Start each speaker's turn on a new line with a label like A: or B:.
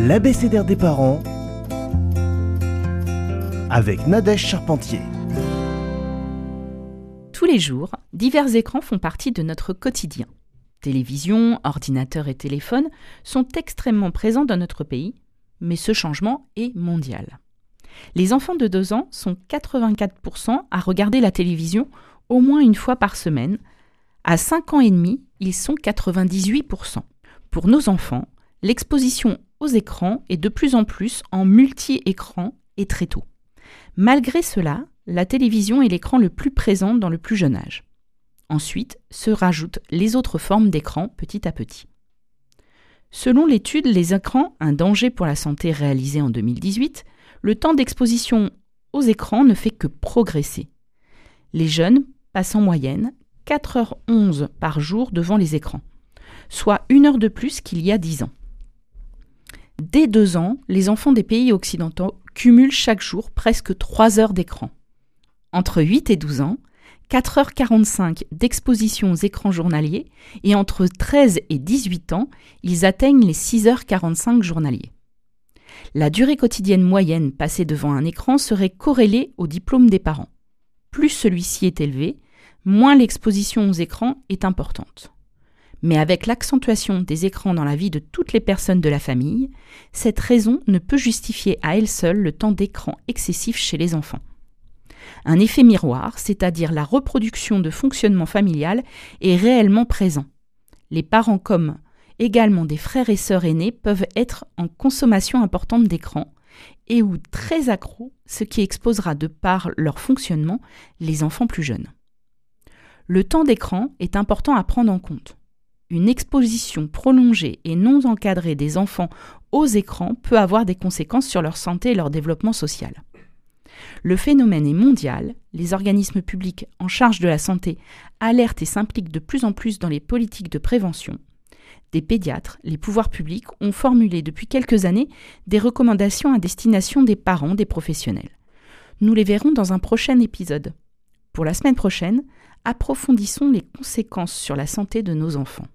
A: l'abécédaire des parents avec Nadège Charpentier.
B: Tous les jours, divers écrans font partie de notre quotidien. Télévision, ordinateur et téléphone sont extrêmement présents dans notre pays, mais ce changement est mondial. Les enfants de 2 ans sont 84% à regarder la télévision au moins une fois par semaine. À 5 ans et demi, ils sont 98%. Pour nos enfants, l'exposition aux écrans est de plus en plus en multi-écran et très tôt. Malgré cela, la télévision est l'écran le plus présent dans le plus jeune âge. Ensuite se rajoutent les autres formes d'écran petit à petit. Selon l'étude Les écrans, un danger pour la santé réalisée en 2018, le temps d'exposition aux écrans ne fait que progresser. Les jeunes passent en moyenne 4h11 par jour devant les écrans, soit une heure de plus qu'il y a 10 ans. Dès deux ans, les enfants des pays occidentaux cumulent chaque jour presque 3 heures d'écran. Entre 8 et 12 ans, 4h45 d'exposition aux écrans journaliers et entre 13 et 18 ans, ils atteignent les 6h45 journaliers. La durée quotidienne moyenne passée devant un écran serait corrélée au diplôme des parents. Plus celui-ci est élevé, moins l'exposition aux écrans est importante. Mais avec l'accentuation des écrans dans la vie de toutes les personnes de la famille, cette raison ne peut justifier à elle seule le temps d'écran excessif chez les enfants. Un effet miroir, c'est-à-dire la reproduction de fonctionnement familial, est réellement présent. Les parents comme également des frères et sœurs aînés peuvent être en consommation importante d'écran et ou très accros, ce qui exposera de par leur fonctionnement les enfants plus jeunes. Le temps d'écran est important à prendre en compte. Une exposition prolongée et non encadrée des enfants aux écrans peut avoir des conséquences sur leur santé et leur développement social. Le phénomène est mondial, les organismes publics en charge de la santé alertent et s'impliquent de plus en plus dans les politiques de prévention. Des pédiatres, les pouvoirs publics ont formulé depuis quelques années des recommandations à destination des parents des professionnels. Nous les verrons dans un prochain épisode. Pour la semaine prochaine, approfondissons les conséquences sur la santé de nos enfants.